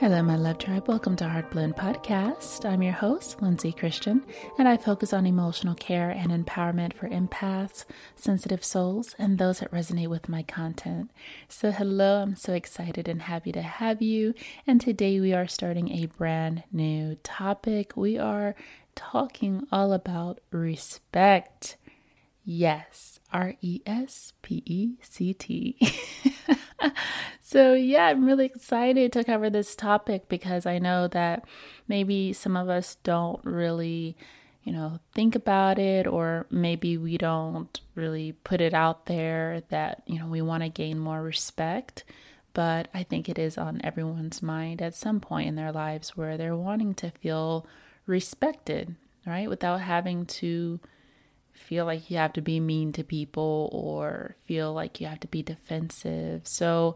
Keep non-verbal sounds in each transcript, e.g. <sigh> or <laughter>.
Hello, my love tribe. Welcome to Heart Blend Podcast. I'm your host, Lindsay Christian, and I focus on emotional care and empowerment for empaths, sensitive souls, and those that resonate with my content. So, hello, I'm so excited and happy to have you. And today we are starting a brand new topic. We are talking all about respect. Yes, R E S P E C T. <laughs> so, yeah, I'm really excited to cover this topic because I know that maybe some of us don't really, you know, think about it, or maybe we don't really put it out there that, you know, we want to gain more respect. But I think it is on everyone's mind at some point in their lives where they're wanting to feel respected, right? Without having to feel like you have to be mean to people or feel like you have to be defensive. So,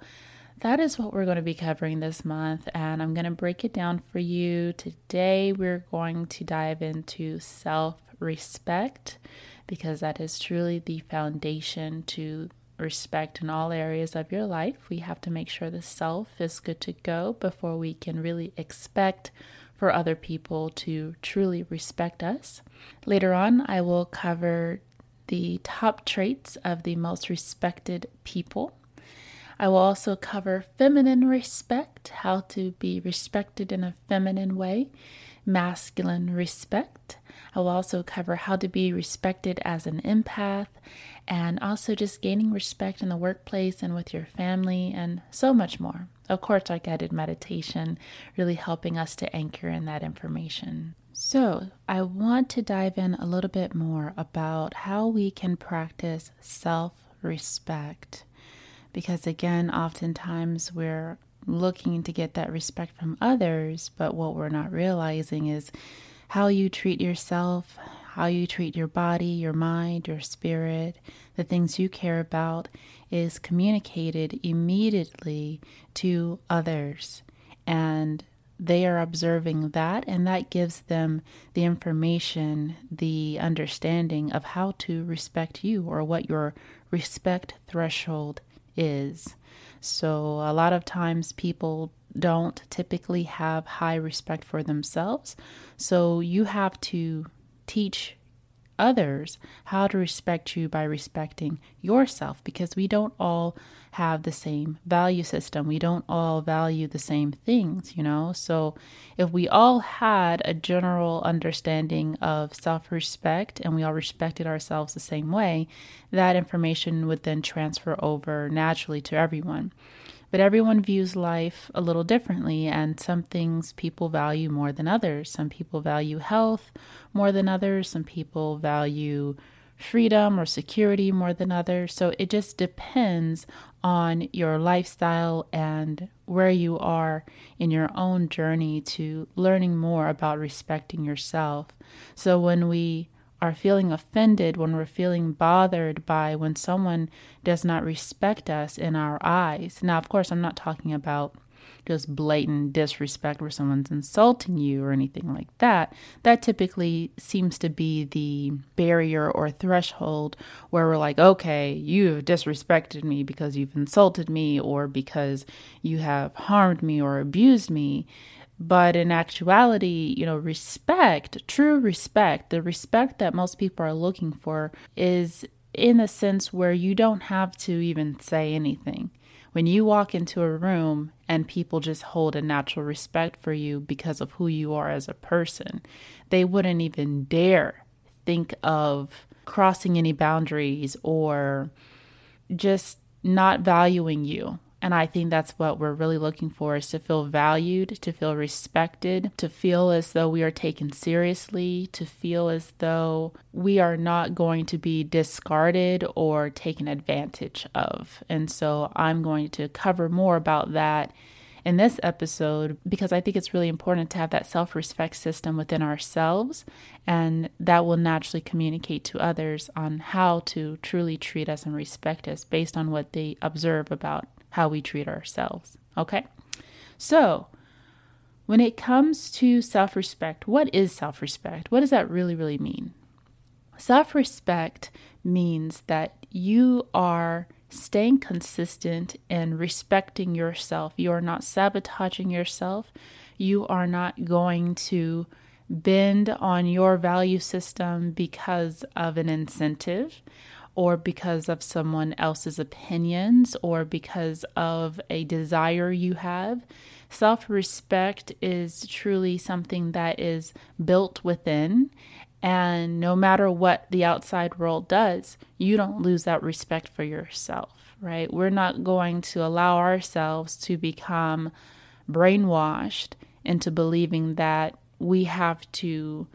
that is what we're going to be covering this month, and I'm going to break it down for you. Today, we're going to dive into self respect because that is truly the foundation to respect in all areas of your life. We have to make sure the self is good to go before we can really expect for other people to truly respect us. Later on, I will cover the top traits of the most respected people. I will also cover feminine respect, how to be respected in a feminine way, masculine respect. I will also cover how to be respected as an empath, and also just gaining respect in the workplace and with your family, and so much more. Of course, our guided meditation really helping us to anchor in that information. So, I want to dive in a little bit more about how we can practice self respect. Because, again, oftentimes we're looking to get that respect from others, but what we're not realizing is how you treat yourself, how you treat your body, your mind, your spirit, the things you care about is communicated immediately to others. And they are observing that, and that gives them the information, the understanding of how to respect you or what your respect threshold is. So, a lot of times people don't typically have high respect for themselves. So, you have to teach others how to respect you by respecting yourself because we don't all have the same value system. We don't all value the same things, you know? So if we all had a general understanding of self respect and we all respected ourselves the same way, that information would then transfer over naturally to everyone. But everyone views life a little differently, and some things people value more than others. Some people value health more than others. Some people value freedom or security more than others. So it just depends on your lifestyle and where you are in your own journey to learning more about respecting yourself. So when we are feeling offended, when we're feeling bothered by when someone does not respect us in our eyes. Now, of course, I'm not talking about just blatant disrespect where someone's insulting you or anything like that. That typically seems to be the barrier or threshold where we're like, okay, you have disrespected me because you've insulted me or because you have harmed me or abused me. But in actuality, you know, respect, true respect, the respect that most people are looking for is in a sense where you don't have to even say anything. When you walk into a room and people just hold a natural respect for you because of who you are as a person, they wouldn't even dare think of crossing any boundaries or just not valuing you and I think that's what we're really looking for is to feel valued, to feel respected, to feel as though we are taken seriously, to feel as though we are not going to be discarded or taken advantage of. And so I'm going to cover more about that in this episode because I think it's really important to have that self respect system within ourselves, and that will naturally communicate to others on how to truly treat us and respect us based on what they observe about how we treat ourselves. Okay? So, when it comes to self respect, what is self respect? What does that really, really mean? Self respect means that you are staying consistent and respecting yourself. You are not sabotaging yourself. You are not going to bend on your value system because of an incentive or because of someone else's opinions or because of a desire you have. Self respect is truly something that is built within and no matter what the outside world does, you don't lose that respect for yourself, right? We're not going to allow ourselves to become brainwashed into believing that we have to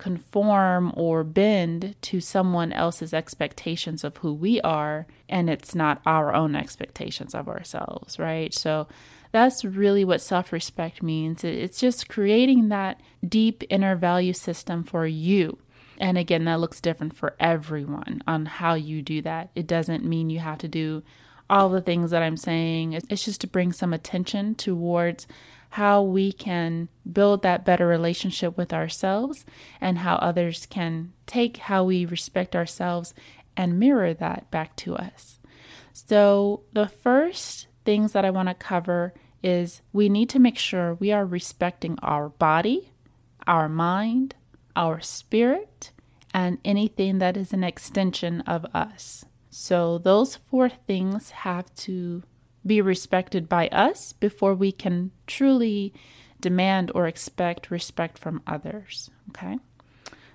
conform or bend to someone else's expectations of who we are, and it's not our own expectations of ourselves, right? So that's really what self respect means. It's just creating that deep inner value system for you. And again, that looks different for everyone on how you do that. It doesn't mean you have to do all the things that I'm saying. It's just to bring some attention towards how we can build that better relationship with ourselves and how others can take how we respect ourselves and mirror that back to us. So, the first things that I want to cover is we need to make sure we are respecting our body, our mind, our spirit, and anything that is an extension of us. So, those four things have to be respected by us before we can truly demand or expect respect from others. Okay?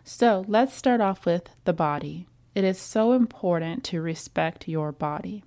So, let's start off with the body. It is so important to respect your body.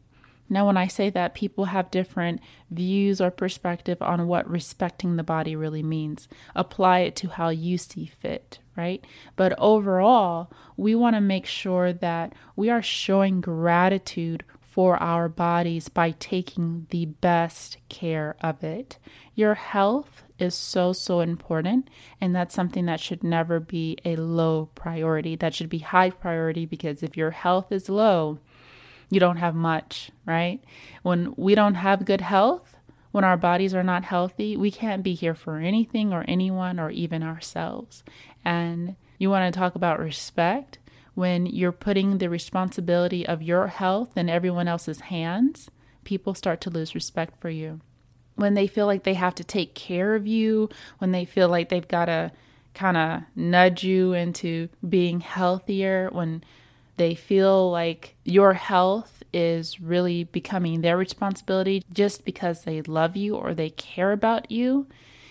Now, when I say that, people have different views or perspective on what respecting the body really means. Apply it to how you see fit, right? But overall, we want to make sure that we are showing gratitude for our bodies by taking the best care of it. Your health is so, so important, and that's something that should never be a low priority. That should be high priority because if your health is low, you don't have much, right? When we don't have good health, when our bodies are not healthy, we can't be here for anything or anyone or even ourselves. And you want to talk about respect when you're putting the responsibility of your health in everyone else's hands, people start to lose respect for you. When they feel like they have to take care of you, when they feel like they've got to kind of nudge you into being healthier, when they feel like your health is really becoming their responsibility just because they love you or they care about you.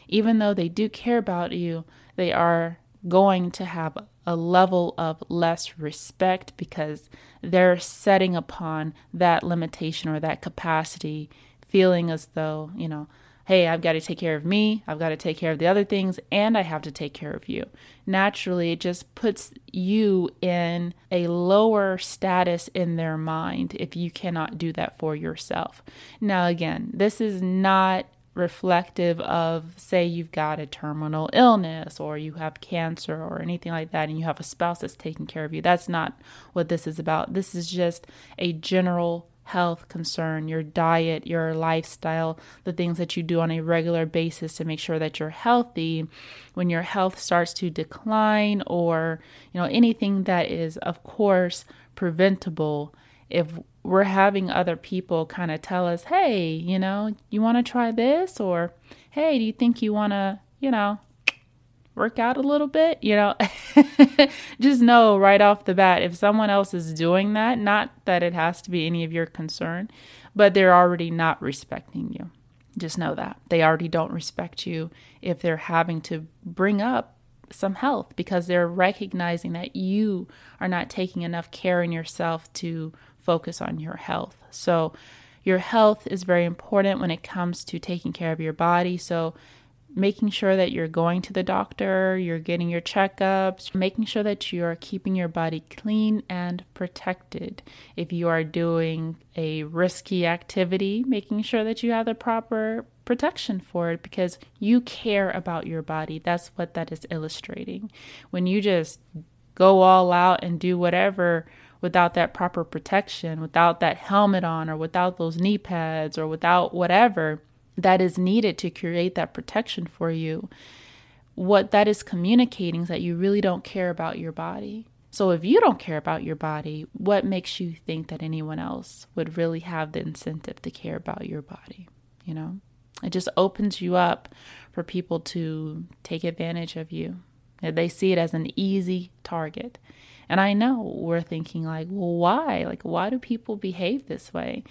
Even though they do care about you, they are going to have a level of less respect because they're setting upon that limitation or that capacity, feeling as though, you know, hey, I've got to take care of me, I've got to take care of the other things, and I have to take care of you. Naturally, it just puts you in a lower status in their mind if you cannot do that for yourself. Now, again, this is not reflective of, say, you've got a terminal illness or you have cancer or anything like that, and you have a spouse that's taking care of you. That's not what this is about. This is just a general health concern, your diet, your lifestyle, the things that you do on a regular basis to make sure that you're healthy. When your health starts to decline or, you know, anything that is of course preventable, if we're having other people kind of tell us, "Hey, you know, you want to try this?" or "Hey, do you think you want to, you know, work out a little bit, you know, <laughs> just know right off the bat if someone else is doing that, not that it has to be any of your concern, but they're already not respecting you. Just know that they already don't respect you if they're having to bring up some health because they're recognizing that you are not taking enough care in yourself to focus on your health. So, your health is very important when it comes to taking care of your body. So, making sure that you're going to the doctor, you're getting your checkups, making sure that you are keeping your body clean and protected. If you are doing a risky activity, making sure that you have the proper protection for it because you care about your body. That's what that is illustrating. When you just go all out and do whatever without that proper protection, without that helmet on, or without those knee pads, or without whatever, that is needed to create that protection for you, what that is communicating is that you really don't care about your body. So if you don't care about your body, what makes you think that anyone else would really have the incentive to care about your body? You know, it just opens you up for people to take advantage of you. They see it as an easy target. And I know we're thinking, like, well, why? Like, why do people behave this way?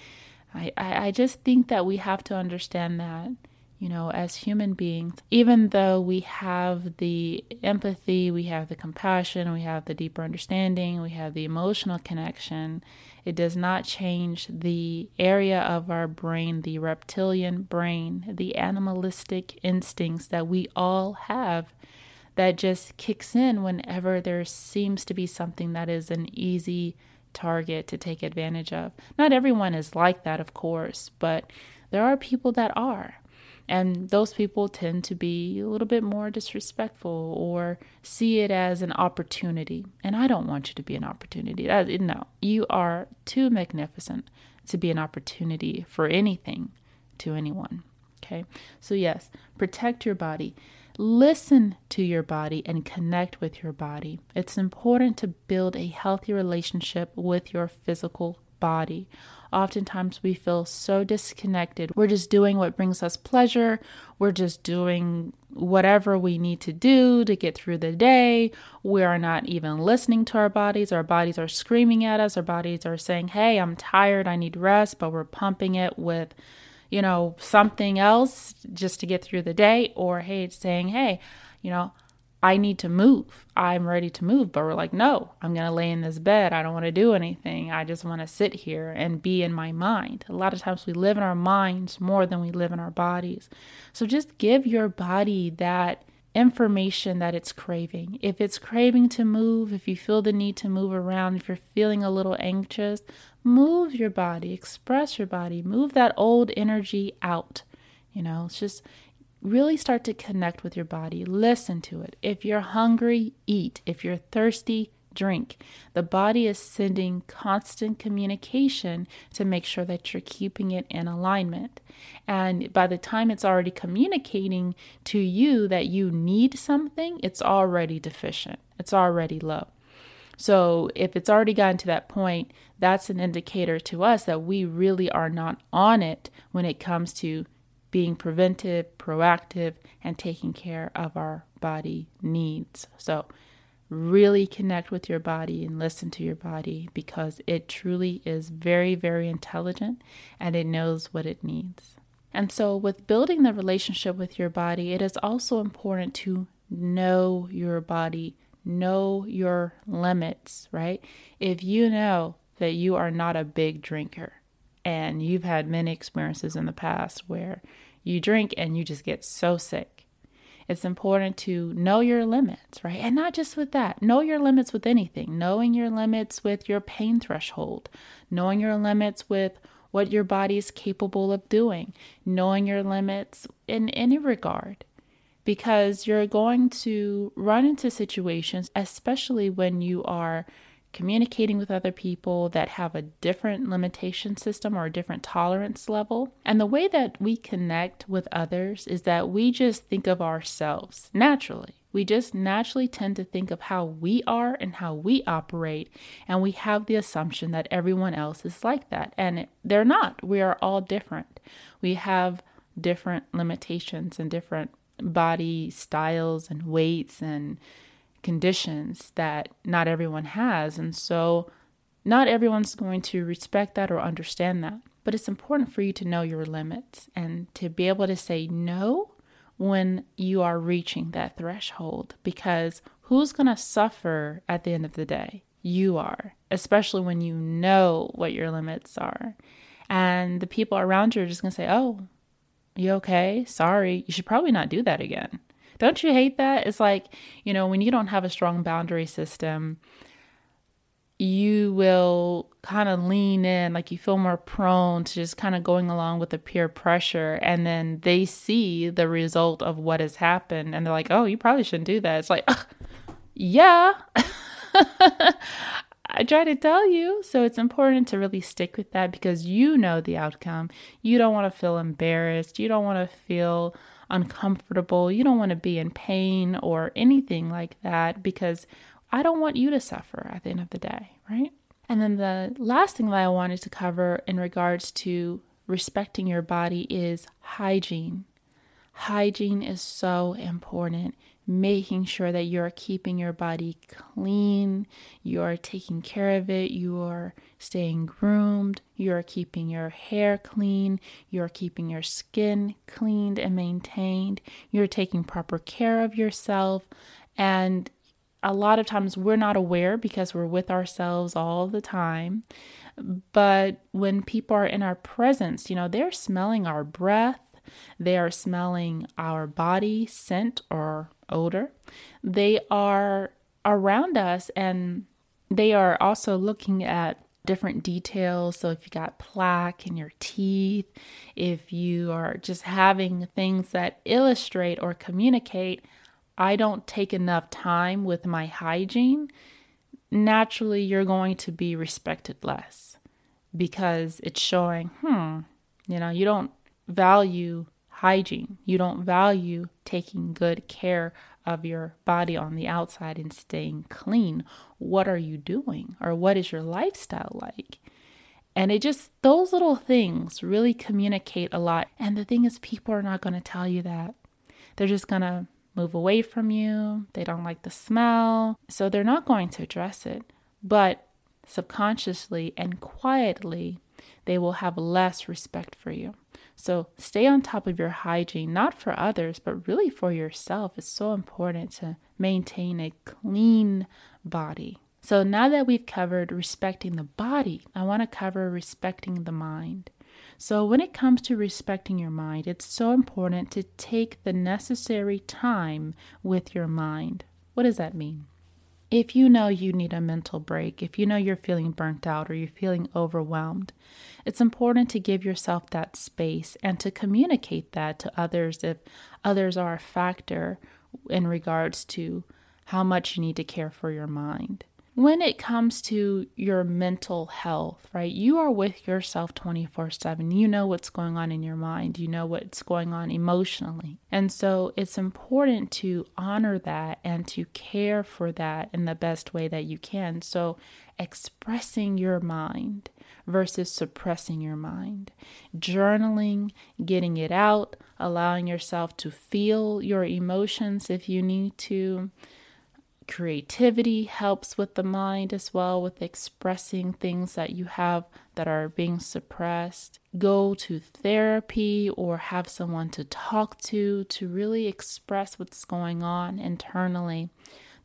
I, I, I just think that we have to understand that, you know, as human beings, even though we have the empathy, we have the compassion, we have the deeper understanding, we have the emotional connection, it does not change the area of our brain, the reptilian brain, the animalistic instincts that we all have that just kicks in whenever there seems to be something that is an easy target to take advantage of. Not everyone is like that, of course, but there are people that are. And those people tend to be a little bit more disrespectful or see it as an opportunity. And I don't want you to be an opportunity. No, you are too magnificent to be an opportunity for anything to anyone. Okay. So, yes, protect your body. Listen to your body and connect with your body. It's important to build a healthy relationship with your physical body. Oftentimes, we feel so disconnected. We're just doing what brings us pleasure. We're just doing whatever we need to do to get through the day. We are not even listening to our bodies. Our bodies are screaming at us. Our bodies are saying, Hey, I'm tired. I need rest. But we're pumping it with you know, something else just to get through the day, or hey, saying, hey, you know, I need to move. I'm ready to move. But we're like, no, I'm going to lay in this bed. I don't want to do anything. I just want to sit here and be in my mind. A lot of times we live in our minds more than we live in our bodies. So just give your body that information that it's craving. If it's craving to move, if you feel the need to move around, if you're feeling a little anxious, move your body, express your body, move that old energy out. You know, it's just really start to connect with your body, listen to it. If you're hungry, eat. If you're thirsty, drink. The body is sending constant communication to make sure that you're keeping it in alignment. And by the time it's already communicating to you that you need something, it's already deficient, it's already low. So if it's already gotten to that point, that's an indicator to us that we really are not on it when it comes to being preventive, proactive, and taking care of our body needs. So really connect with your body and listen to your body because it truly is very, very intelligent and it knows what it needs. And so, with building the relationship with your body, it is also important to know your body know your limits, right? If you know that you are not a big drinker and you've had many experiences in the past where you drink and you just get so sick, it's important to know your limits, right? And not just with that, know your limits with anything, knowing your limits with your pain threshold, knowing your limits with what your body is capable of doing, knowing your limits in any regard. Because you're going to run into situations, especially when you are communicating with other people that have a different limitation system or a different tolerance level. And the way that we connect with others is that we just think of ourselves naturally. We just naturally tend to think of how we are and how we operate, and we have the assumption that everyone else is like that. And they're not. We are all different. We have different limitations and different body styles and weights and conditions that not everyone has. And so, not everyone's going to respect that or understand that. But it's important for you to know your limits and to be able to say no when you are reaching that threshold because who's going to suffer at the end of the day? You are, especially when you know what your limits are. And the people around you are just going to say, oh, You okay? Sorry. You should probably not do that again. Don't you hate that? It's like, you know, when you don't have a strong boundary system, you will kind of lean in, like you feel more prone to just kind of going along with the peer pressure. And then they see the result of what has happened and they're like, oh, you probably shouldn't do that. It's like, yeah. <laughs> I try to tell you. So it's important to really stick with that because you know the outcome. You don't want to feel embarrassed. You don't want to feel uncomfortable. You don't want to be in pain or anything like that because I don't want you to suffer at the end of the day, right? And then the last thing that I wanted to cover in regards to respecting your body is hygiene. Hygiene is so important. Making sure that you're keeping your body clean, you are taking care of it, you are staying groomed, you are keeping your hair clean, you are keeping your skin cleaned and maintained, you're taking proper care of yourself, and a lot of times we're not aware because we're with ourselves all the time. But when people are in our presence, you know, they're smelling our breath, they are smelling our body scent or odor, they are around us and they are also looking at different details. So, if you got plaque in your teeth, if you are just having things that illustrate or communicate I don't take enough time with my hygiene, naturally you're going to be respected less because it's showing, hmm, you know, you don't value hygiene. You don't value taking good care of your body on the outside and staying clean. What are you doing? Or what is your lifestyle like? And it just, those little things really communicate a lot. And the thing is, people are not going to tell you that. They're just going to move away from you. They don't like the smell. So they're not going to address it. But subconsciously and quietly, they will have less respect for you. So stay on top of your hygiene, not for others, but really for yourself. It's so important to maintain a clean body. So now that we've covered respecting the body, I want to cover respecting the mind. So, when it comes to respecting your mind, it's so important to take the necessary time with your mind. What does that mean? If you know you need a mental break, if you know you're feeling burnt out or you're feeling overwhelmed, it's important to give yourself that space and to communicate that to others if others are a factor in regards to how much you need to care for your mind when it comes to your mental health, right? You are with yourself 24 7. You know what's going on in your mind, you know what's going on emotionally. And so it's important to honor that and to care for that in the best way that you can. So, expressing your mind versus suppressing your mind, journaling, getting it out, allowing yourself to feel your emotions if you need to Creativity helps with the mind as well, with expressing things that you have that are being suppressed. Go to therapy or have someone to talk to to really express what's going on internally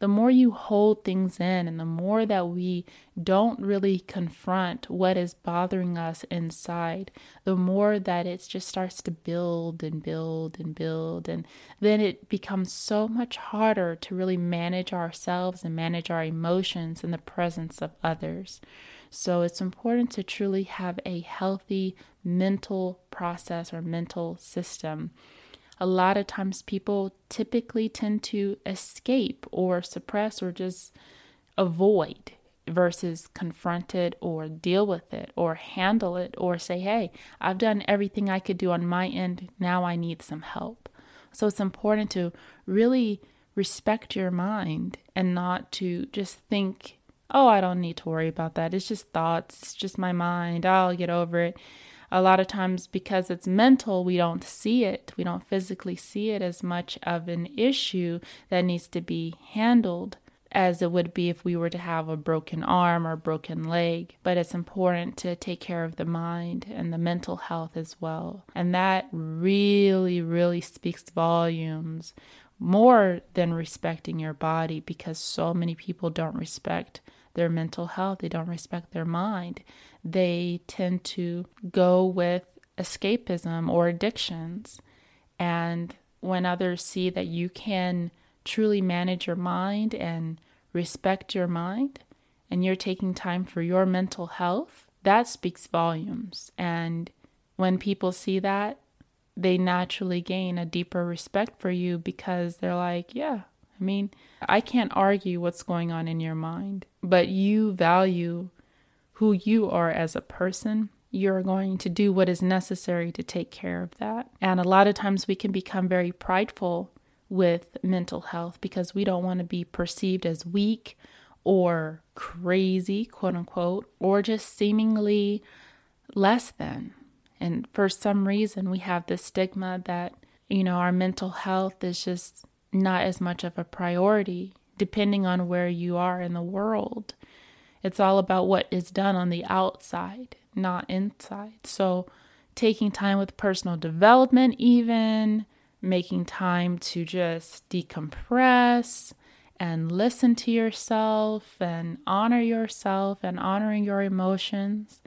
the more you hold things in and the more that we don't really confront what is bothering us inside, the more that it just starts to build and build and build. And then it becomes so much harder to really manage ourselves and manage our emotions in the presence of others. So it's important to truly have a healthy mental process or mental system a lot of times people typically tend to escape or suppress or just avoid versus confront it or deal with it or handle it or say, hey, I've done everything I could do on my end. Now I need some help. So it's important to really respect your mind and not to just think, oh, I don't need to worry about that. It's just thoughts, it's just my mind. I'll get over it a lot of times because it's mental, we don't see it. We don't physically see it as much of an issue that needs to be handled as it would be if we were to have a broken arm or broken leg. But it's important to take care of the mind and the mental health as well. And that really, really speaks volumes more than respecting your body because so many people don't respect their mental health, they don't respect their mind they tend to go with escapism or addictions. And when others see that you can truly manage your mind and respect your mind, and you're taking time for your mental health, that speaks volumes. And when people see that, they naturally gain a deeper respect for you because they're like, yeah, I mean, I can't argue what's going on in your mind, but you value who you are as a person. You're going to do what is necessary to take care of that. And a lot of times we can become very prideful with mental health because we don't want to be perceived as weak or crazy, quote unquote, or just seemingly less than. And for some reason, we have this stigma that, you know, our mental health is just not as much of a priority, depending on where you are in the world. It's all about what is done on the outside, not inside. So, taking time with personal development, even making time to just decompress and listen to yourself and honor yourself and honoring your emotions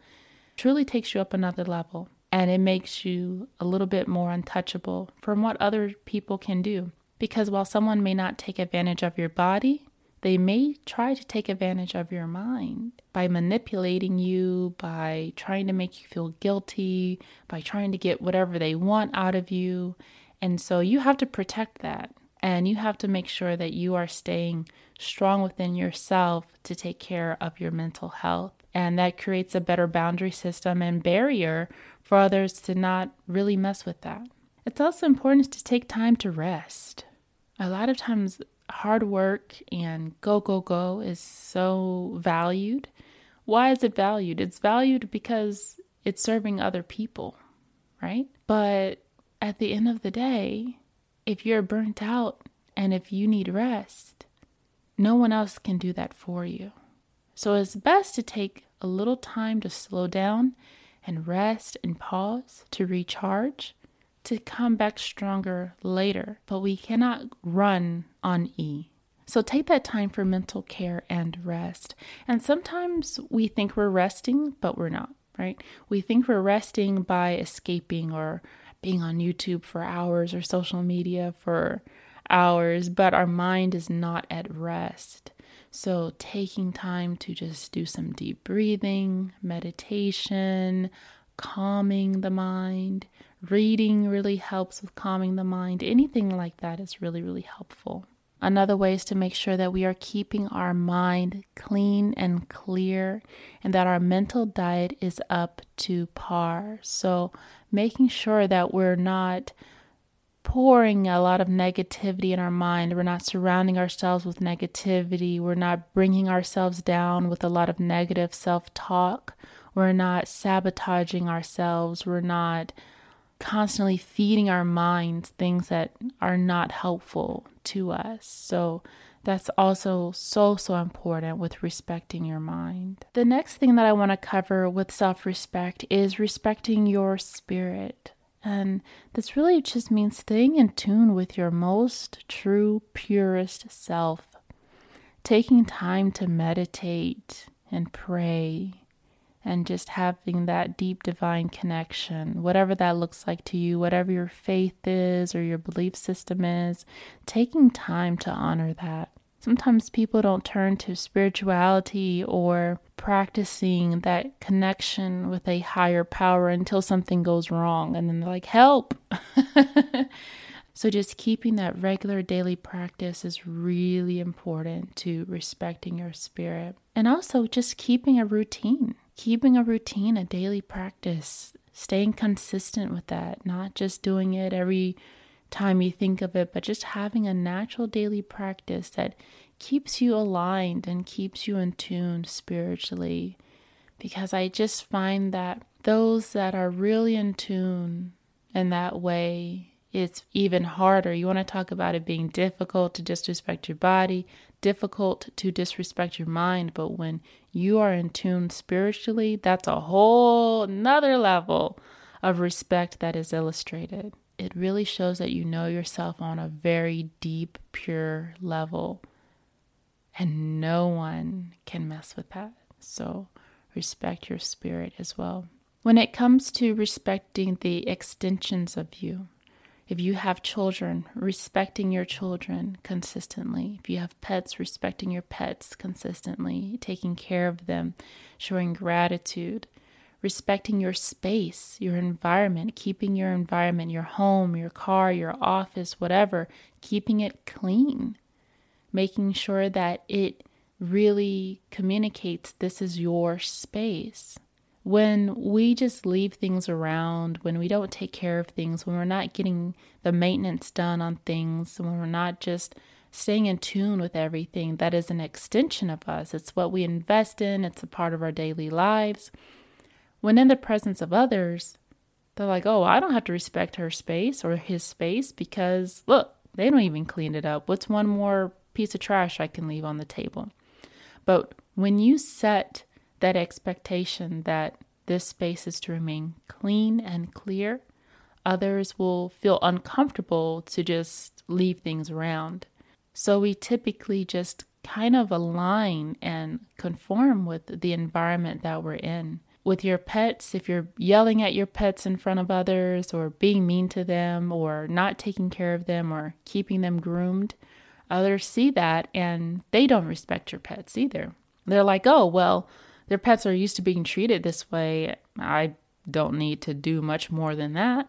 truly takes you up another level and it makes you a little bit more untouchable from what other people can do. Because while someone may not take advantage of your body, they may try to take advantage of your mind by manipulating you, by trying to make you feel guilty, by trying to get whatever they want out of you. And so you have to protect that. And you have to make sure that you are staying strong within yourself to take care of your mental health. And that creates a better boundary system and barrier for others to not really mess with that. It's also important to take time to rest. A lot of times, hard work and go, go, go is so valued. Why is it valued? It's valued because it's serving other people, right? But at the end of the day, if you're burnt out and if you need rest, no one else can do that for you. So it's best to take a little time to slow down and rest and pause to recharge to come back stronger later. But we cannot run on E. So take that time for mental care and rest. And sometimes we think we're resting, but we're not, right? We think we're resting by escaping or being on YouTube for hours or social media for hours, but our mind is not at rest. So, taking time to just do some deep breathing, meditation, calming the mind, reading really helps with calming the mind. Anything like that is really, really helpful. Another way is to make sure that we are keeping our mind clean and clear and that our mental diet is up to par. So, making sure that we're not pouring a lot of negativity in our mind. We're not surrounding ourselves with negativity. We're not bringing ourselves down with a lot of negative self talk. We're not sabotaging ourselves. We're not constantly feeding our minds things that are not helpful to us. So, that's also so, so important with respecting your mind. The next thing that I want to cover with self respect is respecting your spirit. And this really just means staying in tune with your most true, purest self, taking time to meditate and pray, and just having that deep divine connection, whatever that looks like to you, whatever your faith is or your belief system is, taking time to honor that. Sometimes people don't turn to spirituality or practicing that connection with a higher power until something goes wrong and then they're like, help. <laughs> so, just keeping that regular daily practice is really important to respecting your spirit. And also, just keeping a routine, keeping a routine, a daily practice, staying consistent with that, not just doing it every time you think of it, but just having a natural daily practice that keeps you aligned and keeps you in tune spiritually. Because I just find that those that are really in tune in that way, it's even harder. You want to talk about it being difficult to disrespect your body, difficult to disrespect your mind, but when you are in tune spiritually, that's a whole another level of respect that is illustrated it really shows that you know yourself on a very deep, pure level. And no one can mess with that. So respect your spirit as well. When it comes to respecting the extensions of you, if you have children, respecting your children consistently. If you have pets, respecting your pets consistently, taking care of them, showing gratitude, respecting your space, your environment, keeping your environment, your home, your car, your office, whatever, keeping it clean, making sure that it really communicates this is your space when we just leave things around, when we don't take care of things, when we're not getting the maintenance done on things, when we're not just staying in tune with everything, that is an extension of us. It's what we invest in, it's a part of our daily lives. When in the presence of others, they're like, oh, I don't have to respect her space or his space because look, they don't even clean it up. What's one more piece of trash I can leave on the table? But when you set that expectation that this space is to remain clean and clear, others will feel uncomfortable to just leave things around. So we typically just kind of align and conform with the environment that we're in. With your pets, if you're yelling at your pets in front of others, or being mean to them, or not taking care of them, or keeping them groomed, others see that and they don't respect your pets either. They're like, oh, well, their pets are used to being treated this way. I don't need to do much more than that.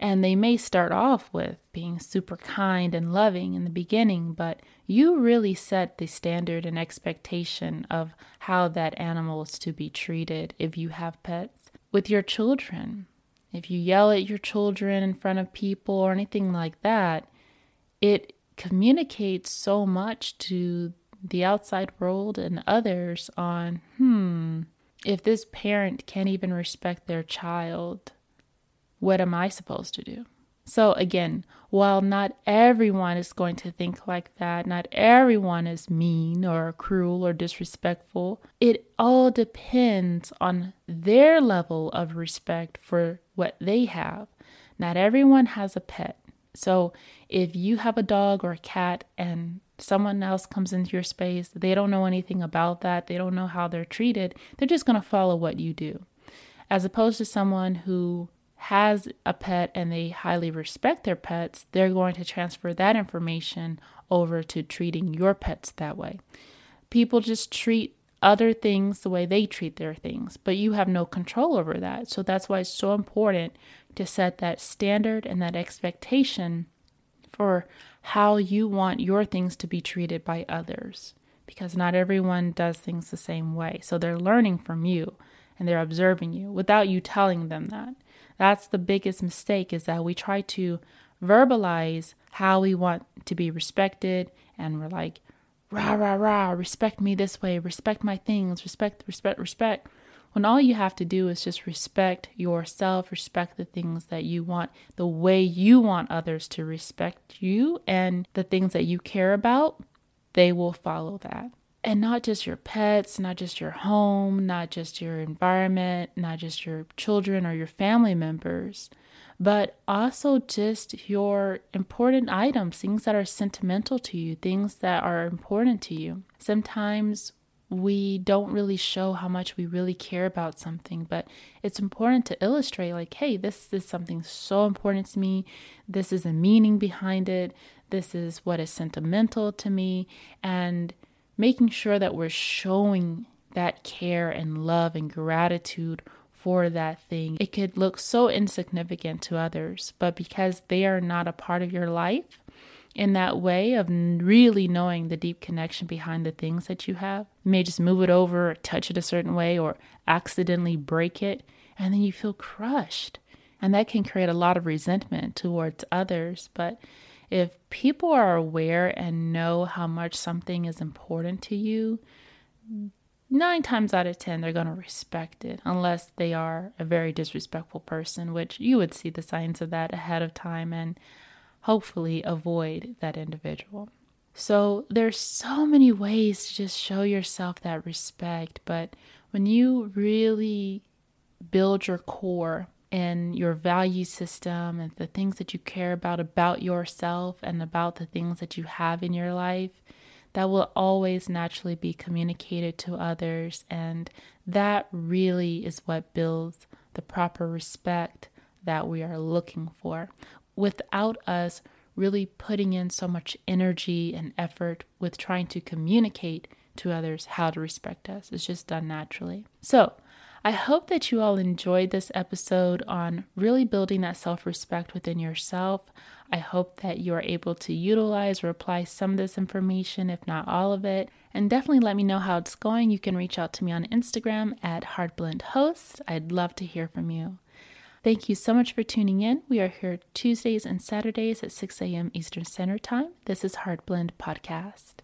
And they may start off with being super kind and loving in the beginning, but you really set the standard and expectation of how that animal is to be treated if you have pets. With your children, if you yell at your children in front of people or anything like that, it communicates so much to the outside world and others on, hmm, if this parent can't even respect their child, what am I supposed to do? So, again, while not everyone is going to think like that, not everyone is mean or cruel or disrespectful, it all depends on their level of respect for what they have. Not everyone has a pet. So, if you have a dog or a cat and someone else comes into your space, they don't know anything about that, they don't know how they're treated, they're just going to follow what you do. As opposed to someone who has a pet and they highly respect their pets, they're going to transfer that information over to treating your pets that way. People just treat other things the way they treat their things, but you have no control over that. So that's why it's so important to set that standard and that expectation for how you want your things to be treated by others because not everyone does things the same way. So they're learning from you and they're observing you without you telling them that. That's the biggest mistake is that we try to verbalize how we want to be respected and we're like rah rah rah respect me this way, respect my things, respect respect respect when all you have to do is just respect yourself, respect the things that you want, the way you want others to respect you, and the things that you care about, they will follow that. And not just your pets, not just your home, not just your environment, not just your children or your family members, but also just your important items, things that are sentimental to you, things that are important to you. Sometimes we don't really show how much we really care about something, but it's important to illustrate, like, hey, this is something so important to me. This is a meaning behind it. This is what is sentimental to me. And making sure that we're showing that care and love and gratitude for that thing. It could look so insignificant to others, but because they are not a part of your life, in that way of really knowing the deep connection behind the things that you have. You may just move it over or touch it a certain way or accidentally break it, and then you feel crushed. And that can create a lot of resentment towards others. But if people are aware and know how much something is important to you, nine times out of ten, they're going to respect it, unless they are a very disrespectful person, which you would see the signs of that ahead of time. And hopefully avoid that individual. So there's so many ways to just show yourself that respect, but when you really build your core and your value system and the things that you care about about yourself and about the things that you have in your life, that will always naturally be communicated to others and that really is what builds the proper respect that we are looking for without us really putting in so much energy and effort with trying to communicate to others how to respect us. It's just done naturally. So, I hope that you all enjoyed this episode on really building that self respect within yourself. I hope that you are able to utilize or apply some of this information, if not all of it. And definitely let me know how it's going. You can reach out to me on Instagram at HeartBlendHosts. I'd love to hear from you. Thank you so much for tuning in. We are here Tuesdays and Saturdays at 6 a.m. Eastern Standard Time. This is Heart Blend Podcast.